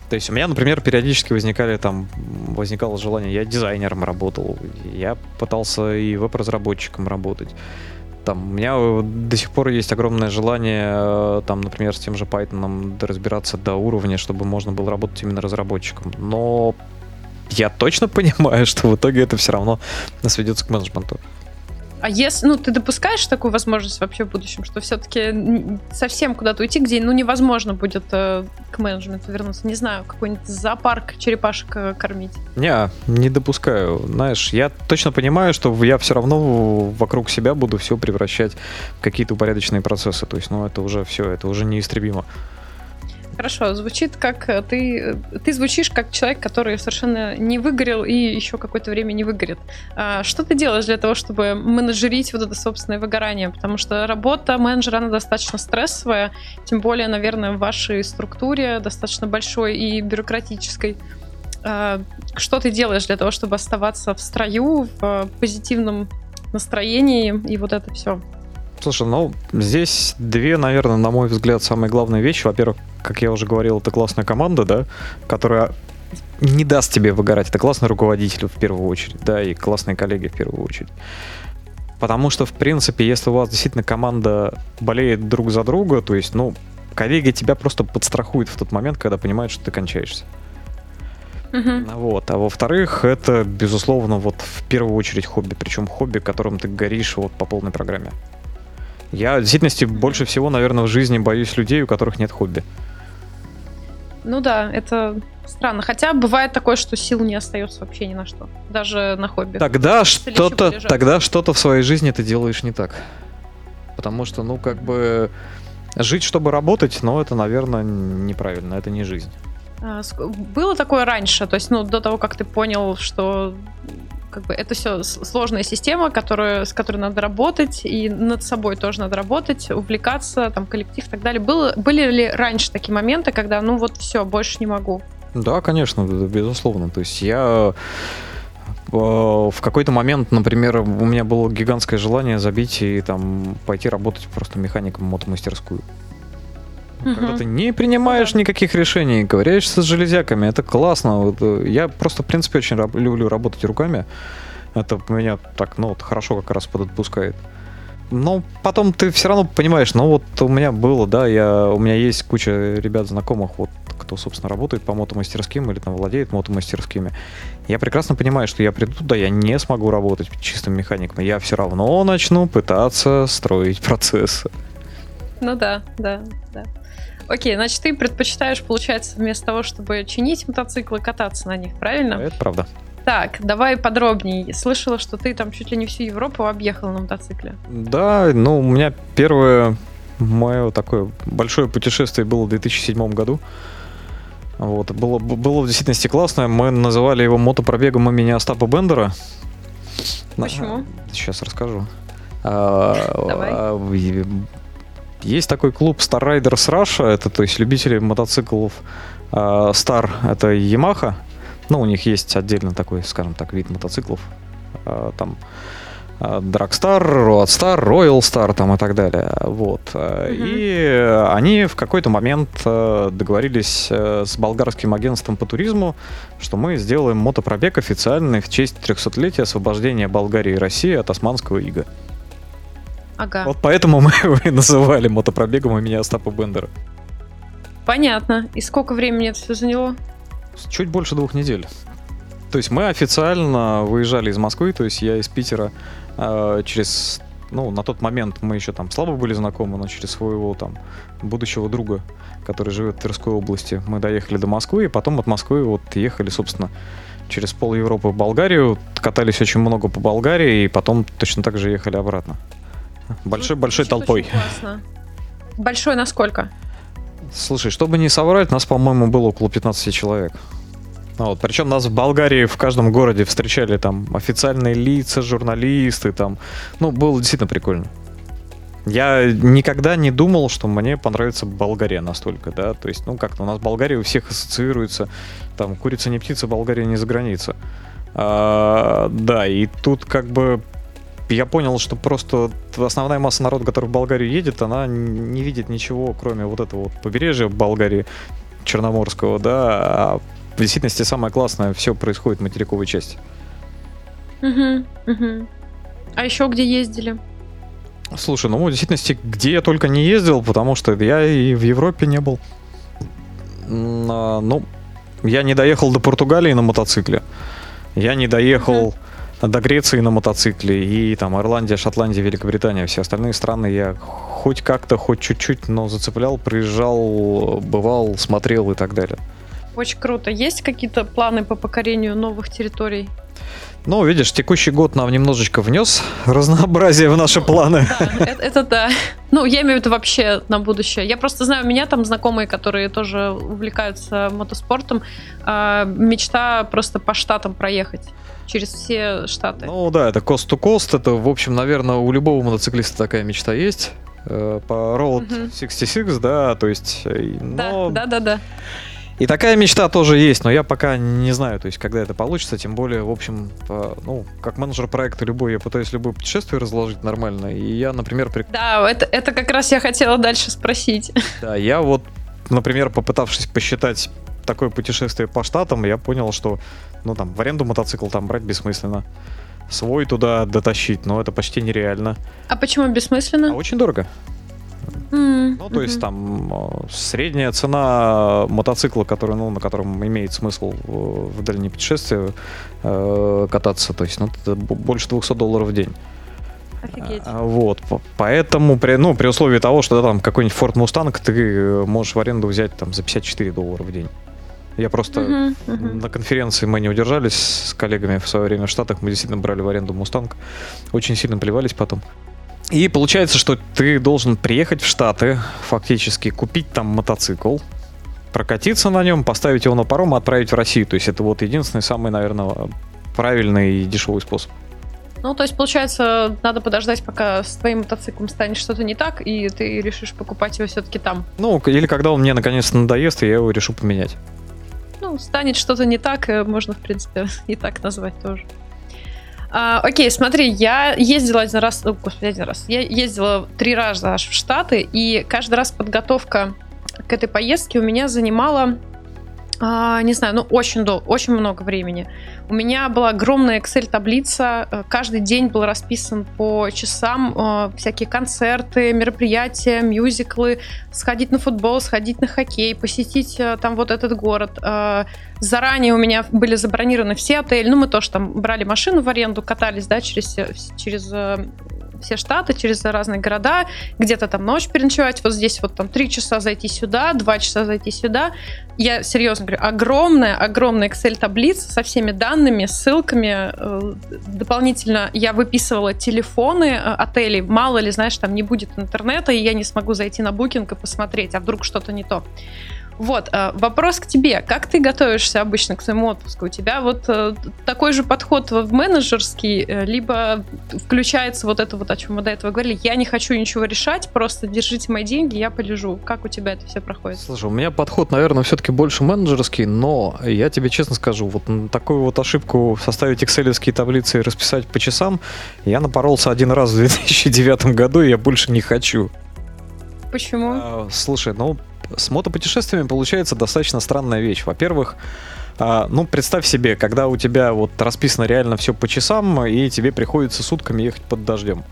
Speaker 2: То есть у меня, например, периодически возникали там, возникало желание, я дизайнером работал, я пытался и веб-разработчиком работать. Там, у меня до сих пор есть огромное желание, э, там, например, с тем же Python разбираться до уровня, чтобы можно было работать именно разработчиком. Но я точно понимаю, что в итоге это все равно сведется к менеджменту.
Speaker 1: А если, ну, ты допускаешь такую возможность вообще в будущем, что все-таки совсем куда-то уйти, где, ну, невозможно будет э, к менеджменту вернуться? Не знаю, какой-нибудь зоопарк черепашек э, кормить?
Speaker 2: Не, не допускаю. Знаешь, я точно понимаю, что я все равно вокруг себя буду все превращать в какие-то упорядоченные процессы. То есть, ну, это уже все, это уже неистребимо.
Speaker 1: Хорошо, звучит как э, ты, э, ты звучишь как человек, который совершенно не выгорел и еще какое-то время не выгорит. А что ты делаешь для того, чтобы менеджерить вот это собственное выгорание? Потому что работа менеджера, она достаточно стрессовая, тем более, наверное, в вашей структуре достаточно большой и бюрократической. А что ты делаешь для того, чтобы оставаться в строю, в позитивном настроении и вот это все?
Speaker 2: Слушай, ну, здесь две, наверное, на мой взгляд, самые главные вещи. Во-первых, как я уже говорил, это классная команда, да, которая не даст тебе выгорать. Это классный руководитель в первую очередь, да, и классные коллеги в первую очередь. Потому что, в принципе, если у вас действительно команда болеет друг за друга, то есть, ну, коллеги тебя просто подстрахуют в тот момент, когда понимают, что ты кончаешься. Uh-huh. Вот. А во-вторых, это, безусловно, вот в первую очередь хобби. Причем хобби, которым ты горишь вот по полной программе. Я в действительности больше всего, наверное, в жизни боюсь людей, у которых нет хобби.
Speaker 1: Ну да, это странно. Хотя бывает такое, что сил не остается вообще ни на что. Даже на хобби.
Speaker 2: Тогда что-то, тогда что-то в своей жизни ты делаешь не так. Потому что, ну, как бы жить, чтобы работать, но это, наверное, неправильно, это не жизнь.
Speaker 1: А, было такое раньше, то есть, ну, до того, как ты понял, что как бы это все сложная система, которую, с которой надо работать, и над собой тоже надо работать, увлекаться, там, коллектив и так далее. Было, были ли раньше такие моменты, когда, ну вот все, больше не могу?
Speaker 2: Да, конечно, безусловно. То есть я э, в какой-то момент, например, у меня было гигантское желание забить и там пойти работать просто механиком в мотомастерскую. Угу. Когда ты не принимаешь никаких решений, говоришься с железяками, это классно. Вот, э, я просто, в принципе, очень раб- люблю работать руками. Это меня так, ну, вот, хорошо как раз подотпускает. Но потом ты все равно понимаешь, ну вот у меня было, да, я, у меня есть куча ребят знакомых, вот кто, собственно, работает по мотомастерским или там владеет мотомастерскими. Я прекрасно понимаю, что я приду туда, я не смогу работать чистым механиком. Я все равно начну пытаться строить процессы.
Speaker 1: Ну да, да, да. Окей, значит, ты предпочитаешь, получается, вместо того, чтобы чинить мотоциклы, кататься на них, правильно?
Speaker 2: Это правда.
Speaker 1: Так, давай подробнее. Слышала, что ты там чуть ли не всю Европу объехал на мотоцикле.
Speaker 2: Да, ну, у меня первое мое такое большое путешествие было в 2007 году. Вот, было, было в действительности классно. Мы называли его мотопробегом имени Остапа Бендера.
Speaker 1: Почему?
Speaker 2: Сейчас расскажу. А, Давай. Есть такой клуб Star Riders Russia, это то есть любители мотоциклов uh, Star, это Yamaha. Ну, у них есть отдельно такой, скажем так, вид мотоциклов. Uh, там uh, Dragstar, Roadstar, Royal Star там и так далее. Вот. Mm-hmm. И они в какой-то момент договорились с болгарским агентством по туризму, что мы сделаем мотопробег официальный в честь 300-летия освобождения Болгарии и России от османского ига.
Speaker 1: Ага.
Speaker 2: Вот поэтому мы его и называли мотопробегом имени Остапа Бендера.
Speaker 1: Понятно. И сколько времени это все заняло?
Speaker 2: Чуть больше двух недель. То есть мы официально выезжали из Москвы, то есть я из Питера э, через, ну, на тот момент мы еще там слабо были знакомы, но через своего там будущего друга, который живет в Тверской области, мы доехали до Москвы, и потом от Москвы вот ехали, собственно, через пол Европы в Болгарию, катались очень много по Болгарии, и потом точно так же ехали обратно. Большой-большой ну, толпой.
Speaker 1: Большой насколько?
Speaker 2: Слушай, чтобы не соврать, нас, по-моему, было около 15 человек. Ну вот. Причем нас в Болгарии в каждом городе встречали там официальные лица, журналисты, там. Ну, было действительно прикольно. Я никогда не думал, что мне понравится Болгария настолько, да, то есть, ну, как-то у нас Болгария у всех ассоциируется, там, курица не птица, Болгария не за граница. А, да, и тут как бы я понял, что просто основная масса народа, который в Болгарию едет, она не видит ничего, кроме вот этого вот побережья Болгарии, Черноморского, да, а в действительности самое классное все происходит в материковой части.
Speaker 1: Угу, угу. А еще где ездили?
Speaker 2: Слушай, ну в действительности, где я только не ездил, потому что я и в Европе не был. А, ну, я не доехал до Португалии на мотоцикле. Я не доехал mm-hmm. До Греции на мотоцикле. И там Ирландия, Шотландия, Великобритания. Все остальные страны я хоть как-то, хоть чуть-чуть, но зацеплял, приезжал, бывал, смотрел и так далее.
Speaker 1: Очень круто. Есть какие-то планы по покорению новых территорий?
Speaker 2: Ну, видишь, текущий год нам немножечко внес разнообразие в наши планы.
Speaker 1: Да, это, это да. Ну, я имею в виду вообще на будущее. Я просто знаю, у меня там знакомые, которые тоже увлекаются мотоспортом. Э, мечта просто по штатам проехать через все штаты.
Speaker 2: Ну да, это cost. Это, в общем, наверное, у любого мотоциклиста такая мечта есть. Э, по Road угу. 66, да, то есть... Э,
Speaker 1: но... Да, да, да, да.
Speaker 2: И такая мечта тоже есть, но я пока не знаю, то есть, когда это получится, тем более, в общем, ну, как менеджер проекта любой, я пытаюсь любое путешествие разложить нормально, и я, например... При...
Speaker 1: Да, это, это как раз я хотела дальше спросить.
Speaker 2: Да, я вот, например, попытавшись посчитать такое путешествие по штатам, я понял, что, ну, там, в аренду мотоцикл там брать бессмысленно. Свой туда дотащить, но это почти нереально.
Speaker 1: А почему бессмысленно? А
Speaker 2: очень дорого. Mm-hmm. Ну, то есть там э, средняя цена мотоцикла, который, ну, на котором имеет смысл в дальние путешествия э, кататься, то есть ну, это больше 200 долларов в день.
Speaker 1: Офигеть.
Speaker 2: А, вот, поэтому, при, ну, при условии того, что да, там какой-нибудь Ford Mustang ты можешь в аренду взять там за 54 доллара в день. Я просто uh-huh, uh-huh. на конференции мы не удержались с коллегами в свое время в Штатах, мы действительно брали в аренду Мустанг, очень сильно плевались потом. И получается, что ты должен приехать в Штаты, фактически купить там мотоцикл, прокатиться на нем, поставить его на паром и отправить в Россию. То есть это вот единственный самый, наверное, правильный и дешевый способ.
Speaker 1: Ну, то есть, получается, надо подождать, пока с твоим мотоциклом станет что-то не так, и ты решишь покупать его все-таки там.
Speaker 2: Ну, или когда он мне наконец-то надоест, и я его решу поменять.
Speaker 1: Станет что-то не так, э, можно, в принципе, и так назвать тоже. А, окей, смотри, я ездила один раз, о, господи, один раз, я ездила три раза аж в Штаты, и каждый раз подготовка к этой поездке у меня занимала а, не знаю, ну очень долго, очень много времени. У меня была огромная Excel-таблица, э, каждый день был расписан по часам, э, всякие концерты, мероприятия, мюзиклы, сходить на футбол, сходить на хоккей, посетить э, там вот этот город. Заранее у меня были забронированы все отели, ну мы тоже там брали машину в аренду, катались, да, через, через все штаты, через разные города, где-то там ночь переночевать, вот здесь вот там три часа зайти сюда, два часа зайти сюда. Я серьезно говорю, огромная, огромная Excel-таблица со всеми данными, ссылками. Э, дополнительно я выписывала телефоны э, отелей. Мало ли, знаешь, там не будет интернета, и я не смогу зайти на букинг и посмотреть, а вдруг что-то не то. Вот, э, вопрос к тебе. Как ты готовишься обычно к своему отпуску? У тебя вот э, такой же подход в менеджерский, э, либо включается вот это вот, о чем мы до этого говорили, я не хочу ничего решать, просто держите мои деньги, я полежу. Как у тебя это все проходит?
Speaker 2: Слушай, у меня подход, наверное, все-таки больше менеджерский, но я тебе честно скажу, вот на такую вот ошибку составить экселевские таблицы и расписать по часам, я напоролся один раз в 2009 году, и я больше не хочу.
Speaker 1: Почему?
Speaker 2: А, слушай, ну с мотопутешествиями получается достаточно странная вещь. Во-первых, а, ну, представь себе, когда у тебя вот расписано реально все по часам, и тебе приходится сутками ехать под дождем.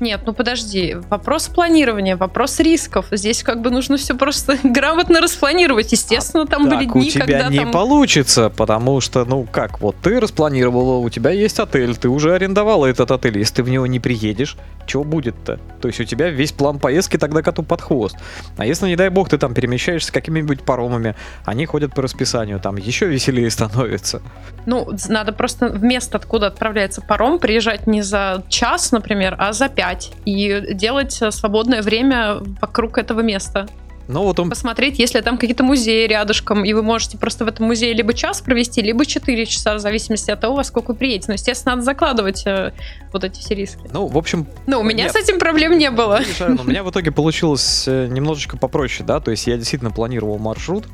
Speaker 1: Нет, ну подожди, вопрос планирования, вопрос рисков. Здесь как бы нужно все просто грамотно распланировать. Естественно, там а были
Speaker 2: так
Speaker 1: дни,
Speaker 2: у тебя
Speaker 1: когда
Speaker 2: не
Speaker 1: там...
Speaker 2: получится, потому что, ну как, вот ты распланировала, у тебя есть отель, ты уже арендовала этот отель, если ты в него не приедешь, что будет-то? То есть у тебя весь план поездки тогда коту под хвост. А если, не дай бог, ты там перемещаешься какими-нибудь паромами, они ходят по расписанию, там еще веселее становится.
Speaker 1: Ну, надо просто в место, откуда отправляется паром, приезжать не за час, например, а за пять гулять и делать э, свободное время вокруг этого места.
Speaker 2: Ну, вот он...
Speaker 1: Посмотреть, если там какие-то музеи рядышком, и вы можете просто в этом музее либо час провести, либо 4 часа, в зависимости от того, во сколько вы приедете. Но, естественно, надо закладывать э, вот эти все риски.
Speaker 2: Ну, в общем...
Speaker 1: Ну, у меня нет. с этим проблем не было.
Speaker 2: у меня в итоге получилось э, немножечко попроще, да, то есть я действительно планировал маршрут,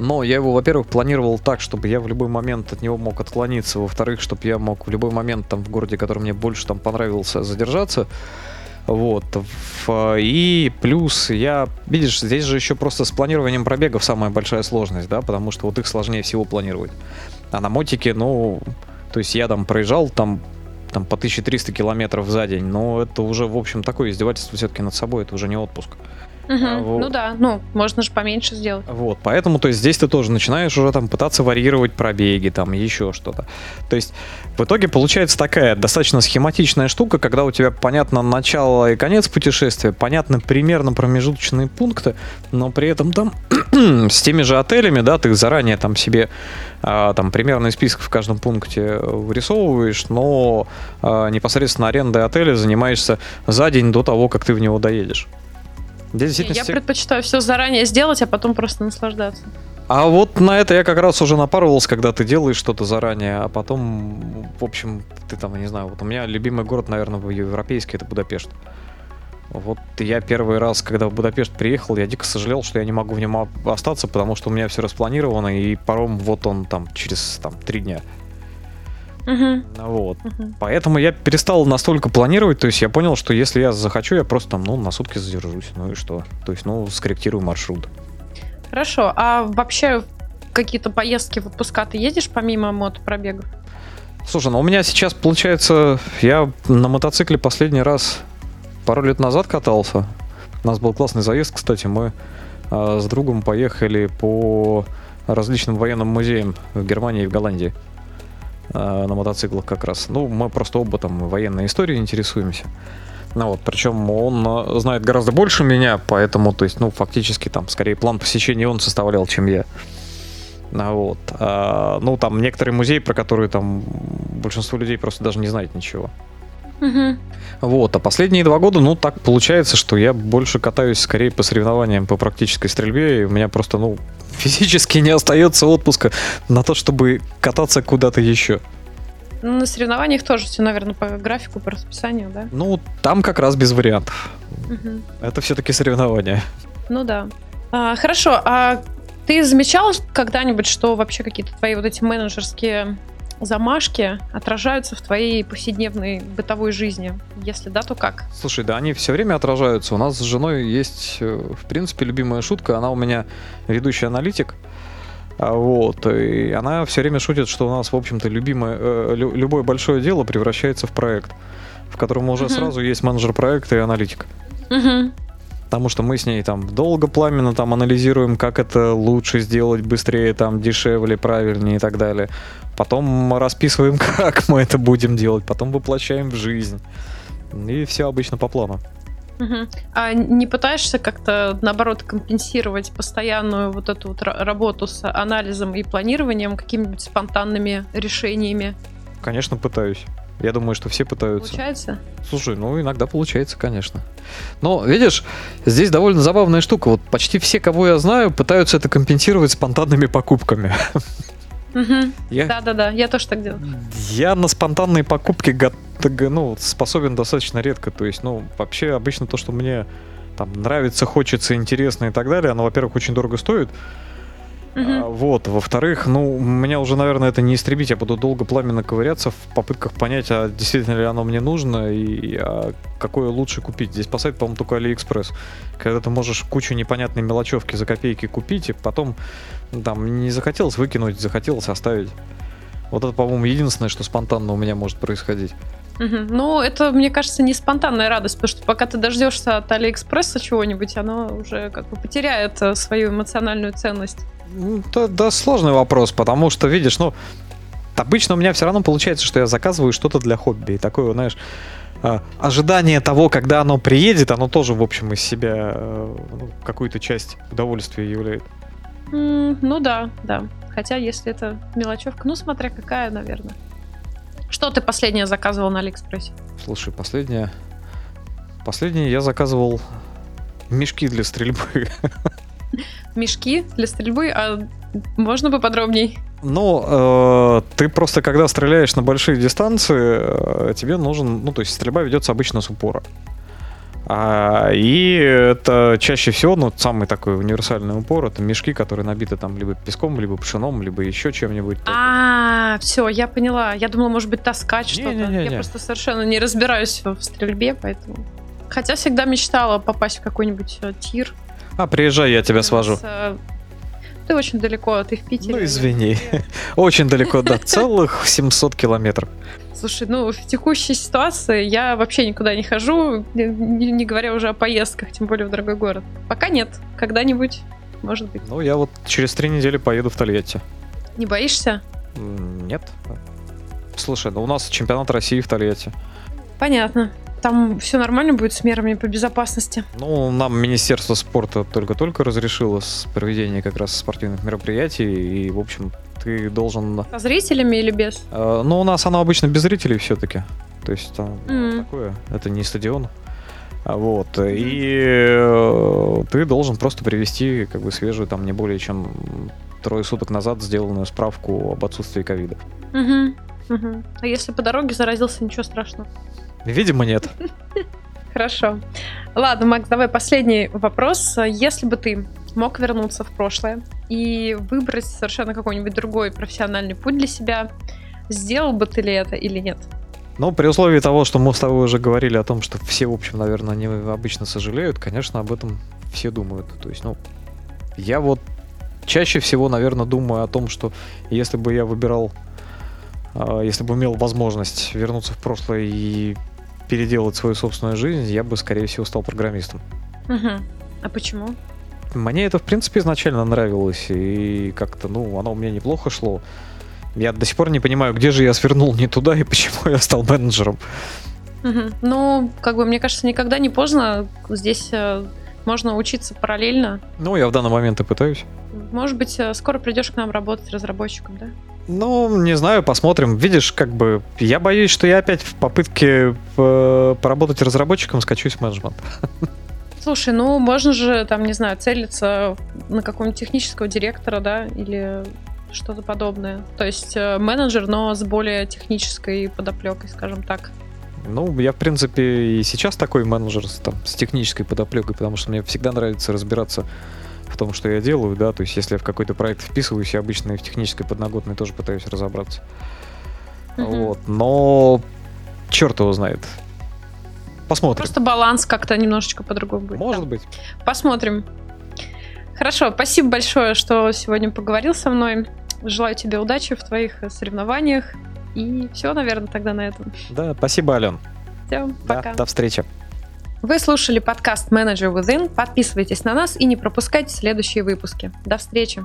Speaker 2: Но я его, во-первых, планировал так, чтобы я в любой момент от него мог отклониться. Во-вторых, чтобы я мог в любой момент там в городе, который мне больше там понравился, задержаться. Вот. И плюс я, видишь, здесь же еще просто с планированием пробегов самая большая сложность, да, потому что вот их сложнее всего планировать. А на мотике, ну, то есть я там проезжал там там по 1300 километров за день, но это уже, в общем, такое издевательство все-таки над собой, это уже не отпуск.
Speaker 1: Угу. А, вот. Ну да, ну, можно же поменьше сделать.
Speaker 2: Вот, поэтому, то есть, здесь ты тоже начинаешь уже там пытаться варьировать пробеги, там, еще что-то. То есть, в итоге получается такая достаточно схематичная штука, когда у тебя понятно начало и конец путешествия, понятны примерно промежуточные пункты, но при этом там с теми же отелями, да, ты заранее там себе а, там примерный список в каждом пункте вырисовываешь, но а, непосредственно арендой отеля занимаешься за день до того, как ты в него доедешь.
Speaker 1: Я предпочитаю все заранее сделать, а потом просто наслаждаться.
Speaker 2: А вот на это я как раз уже напарывался, когда ты делаешь что-то заранее, а потом, в общем, ты там, не знаю, вот у меня любимый город, наверное, европейский, это Будапешт. Вот я первый раз, когда в Будапешт приехал, я дико сожалел, что я не могу в нем остаться, потому что у меня все распланировано, и паром вот он там через там три дня. Угу. Вот. Угу. Поэтому я перестал настолько планировать, то есть я понял, что если я захочу, я просто там, ну, на сутки задержусь, ну и что? То есть, ну, скорректирую маршрут.
Speaker 1: Хорошо, а вообще какие-то поездки в отпуска ты едешь помимо мотопробегов?
Speaker 2: Слушай, ну у меня сейчас получается, я на мотоцикле последний раз пару лет назад катался. У нас был классный заезд, кстати, мы э, с другом поехали по различным военным музеям в Германии и в Голландии. Э, на мотоциклах как раз. Ну, мы просто оба там военной историей интересуемся. Ну вот, причем он э, знает гораздо больше меня, поэтому, то есть, ну, фактически там скорее план посещения он составлял, чем я. Ну, вот. А, ну, там некоторые музеи, про которые там большинство людей просто даже не знает ничего. Угу. Вот, а последние два года, ну, так получается, что я больше катаюсь скорее по соревнованиям по практической стрельбе, и у меня просто, ну, физически не остается отпуска на то, чтобы кататься куда-то еще.
Speaker 1: Ну, на соревнованиях тоже все, наверное, по графику, по расписанию, да?
Speaker 2: Ну, там как раз без вариантов. Угу. Это все-таки соревнования.
Speaker 1: Ну да. А, хорошо, а ты замечал когда-нибудь, что вообще какие-то твои вот эти менеджерские замашки отражаются в твоей повседневной бытовой жизни? Если да, то как?
Speaker 2: Слушай, да, они все время отражаются. У нас с женой есть, э, в принципе, любимая шутка. Она у меня ведущий аналитик. А вот, и она все время шутит, что у нас, в общем-то, любимое, э, любое большое дело превращается в проект, в котором уже uh-huh. сразу есть менеджер проекта и аналитик. Uh-huh. Потому что мы с ней там долго пламенно там анализируем, как это лучше сделать, быстрее, там, дешевле, правильнее и так далее. Потом расписываем, как мы это будем делать, потом воплощаем в жизнь. И все обычно по плану.
Speaker 1: Угу. А не пытаешься как-то, наоборот, компенсировать постоянную вот эту вот работу с анализом и планированием какими-нибудь спонтанными решениями?
Speaker 2: Конечно, пытаюсь. Я думаю, что все пытаются.
Speaker 1: Получается?
Speaker 2: Слушай, ну иногда получается, конечно. Но, видишь, здесь довольно забавная штука. Вот почти все, кого я знаю, пытаются это компенсировать спонтанными покупками.
Speaker 1: Угу. Я... Да-да-да, я тоже так делаю.
Speaker 2: Я на спонтанные покупки ну, способен достаточно редко. То есть, ну, вообще обычно то, что мне там нравится, хочется, интересно и так далее, оно, во-первых, очень дорого стоит. А, вот, во-вторых, ну, меня уже, наверное, это не истребить. Я буду долго пламенно ковыряться в попытках понять, а действительно ли оно мне нужно и а какое лучше купить. Здесь спасает, по-моему, только Алиэкспресс. Когда ты можешь кучу непонятной мелочевки за копейки купить, и потом там не захотелось выкинуть, захотелось оставить. Вот это, по-моему, единственное, что спонтанно у меня может происходить.
Speaker 1: Угу. Ну, это, мне кажется, не спонтанная радость, потому что пока ты дождешься от Алиэкспресса чего-нибудь, оно уже как бы потеряет э, свою эмоциональную ценность.
Speaker 2: Ну, да, да, сложный вопрос, потому что, видишь, ну, обычно у меня все равно получается, что я заказываю что-то для хобби. И такое, знаешь, а, ожидание того, когда оно приедет, оно тоже, в общем, из себя э, ну, какую-то часть удовольствия является.
Speaker 1: Mm, ну да, да. Хотя, если это мелочевка, ну, смотря какая, наверное. Что ты последнее заказывал на Алиэкспрессе?
Speaker 2: Слушай, последнее... Последнее я заказывал мешки для стрельбы.
Speaker 1: мешки для стрельбы, а можно поподробней?
Speaker 2: Ну, э, ты просто, когда стреляешь на большие дистанции, э, тебе нужен, ну, то есть стрельба ведется обычно с упора. А, и это чаще всего, ну, самый такой универсальный упор, это мешки, которые набиты там либо песком, либо пшеном, либо еще чем-нибудь.
Speaker 1: А, все, я поняла. Я думала, может быть, таскать что-то. Я просто совершенно не разбираюсь в стрельбе, поэтому... Хотя всегда мечтала попасть в какой-нибудь э, тир.
Speaker 2: А, приезжай, я тебя свожу.
Speaker 1: э, Ты очень далеко, ты в Питере.
Speaker 2: Ну, извини. Очень далеко, да, целых 700 километров.
Speaker 1: Слушай, ну в текущей ситуации я вообще никуда не хожу, не, не- говоря уже о поездках, тем более в другой город. Пока нет, когда-нибудь, может быть.
Speaker 2: Ну, я вот через три недели поеду в Тольятти.
Speaker 1: Не боишься?
Speaker 2: Нет. Слушай, ну у нас чемпионат России в Тольятти.
Speaker 1: Понятно. Там все нормально будет с мерами по безопасности.
Speaker 2: Ну, нам Министерство спорта только-только разрешило с проведение как раз спортивных мероприятий, и, в общем, ты должен...
Speaker 1: Со зрителями или без?
Speaker 2: Э, Ну, у нас оно обычно без зрителей все-таки. То есть там
Speaker 1: Мгм.
Speaker 2: такое, это не стадион. А Вот. И э, ты должен просто привести как бы свежую, там не более чем трое суток назад сделанную справку об отсутствии ковида.
Speaker 1: Угу. А если по дороге заразился, ничего страшного.
Speaker 2: Видимо, нет.
Speaker 1: Хорошо. Ладно, Макс, давай последний вопрос. Если бы ты мог вернуться в прошлое и выбрать совершенно какой-нибудь другой профессиональный путь для себя, сделал бы ты ли это или нет?
Speaker 2: Ну, при условии того, что мы с тобой уже говорили о том, что все, в общем, наверное, они обычно сожалеют, конечно, об этом все думают. То есть, ну, я вот чаще всего, наверное, думаю о том, что если бы я выбирал, а, если бы имел возможность вернуться в прошлое и переделать свою собственную жизнь, я бы, скорее всего, стал программистом.
Speaker 1: Угу. А почему?
Speaker 2: Мне это, в принципе, изначально нравилось, и как-то, ну, оно у меня неплохо шло. Я до сих пор не понимаю, где же я свернул не туда и почему я стал менеджером.
Speaker 1: Ну, как бы, мне кажется, никогда не поздно. Здесь э, можно учиться параллельно.
Speaker 2: Ну, я в данный момент и пытаюсь.
Speaker 1: Может быть, э, скоро придешь к нам работать разработчиком, да?
Speaker 2: Ну, не знаю, посмотрим. Видишь, как бы я боюсь, что я опять в попытке э, поработать разработчиком скачусь в менеджмент.
Speaker 1: Слушай, ну можно же, там, не знаю, целиться на какого-нибудь технического директора, да, или что-то подобное. То есть э, менеджер, но с более технической подоплекой, скажем так.
Speaker 2: Ну, я, в принципе, и сейчас такой менеджер там, с технической подоплекой, потому что мне всегда нравится разбираться в том, что я делаю, да, то есть если я в какой-то проект вписываюсь, я обычно и в технической подноготной тоже пытаюсь разобраться.
Speaker 1: Мгм.
Speaker 2: Вот, но черт его знает. Посмотрим.
Speaker 1: Просто баланс как-то немножечко по-другому будет.
Speaker 2: Может
Speaker 1: да.
Speaker 2: быть.
Speaker 1: Посмотрим. Хорошо, спасибо большое, что сегодня поговорил со мной. Желаю тебе удачи в твоих э, соревнованиях. И все, наверное, тогда на этом.
Speaker 2: Да, спасибо, Ален.
Speaker 1: Все,
Speaker 2: Да,
Speaker 1: пока.
Speaker 2: до встречи.
Speaker 1: Вы слушали подкаст Manager Within. Подписывайтесь на нас и не пропускайте следующие выпуски. До встречи.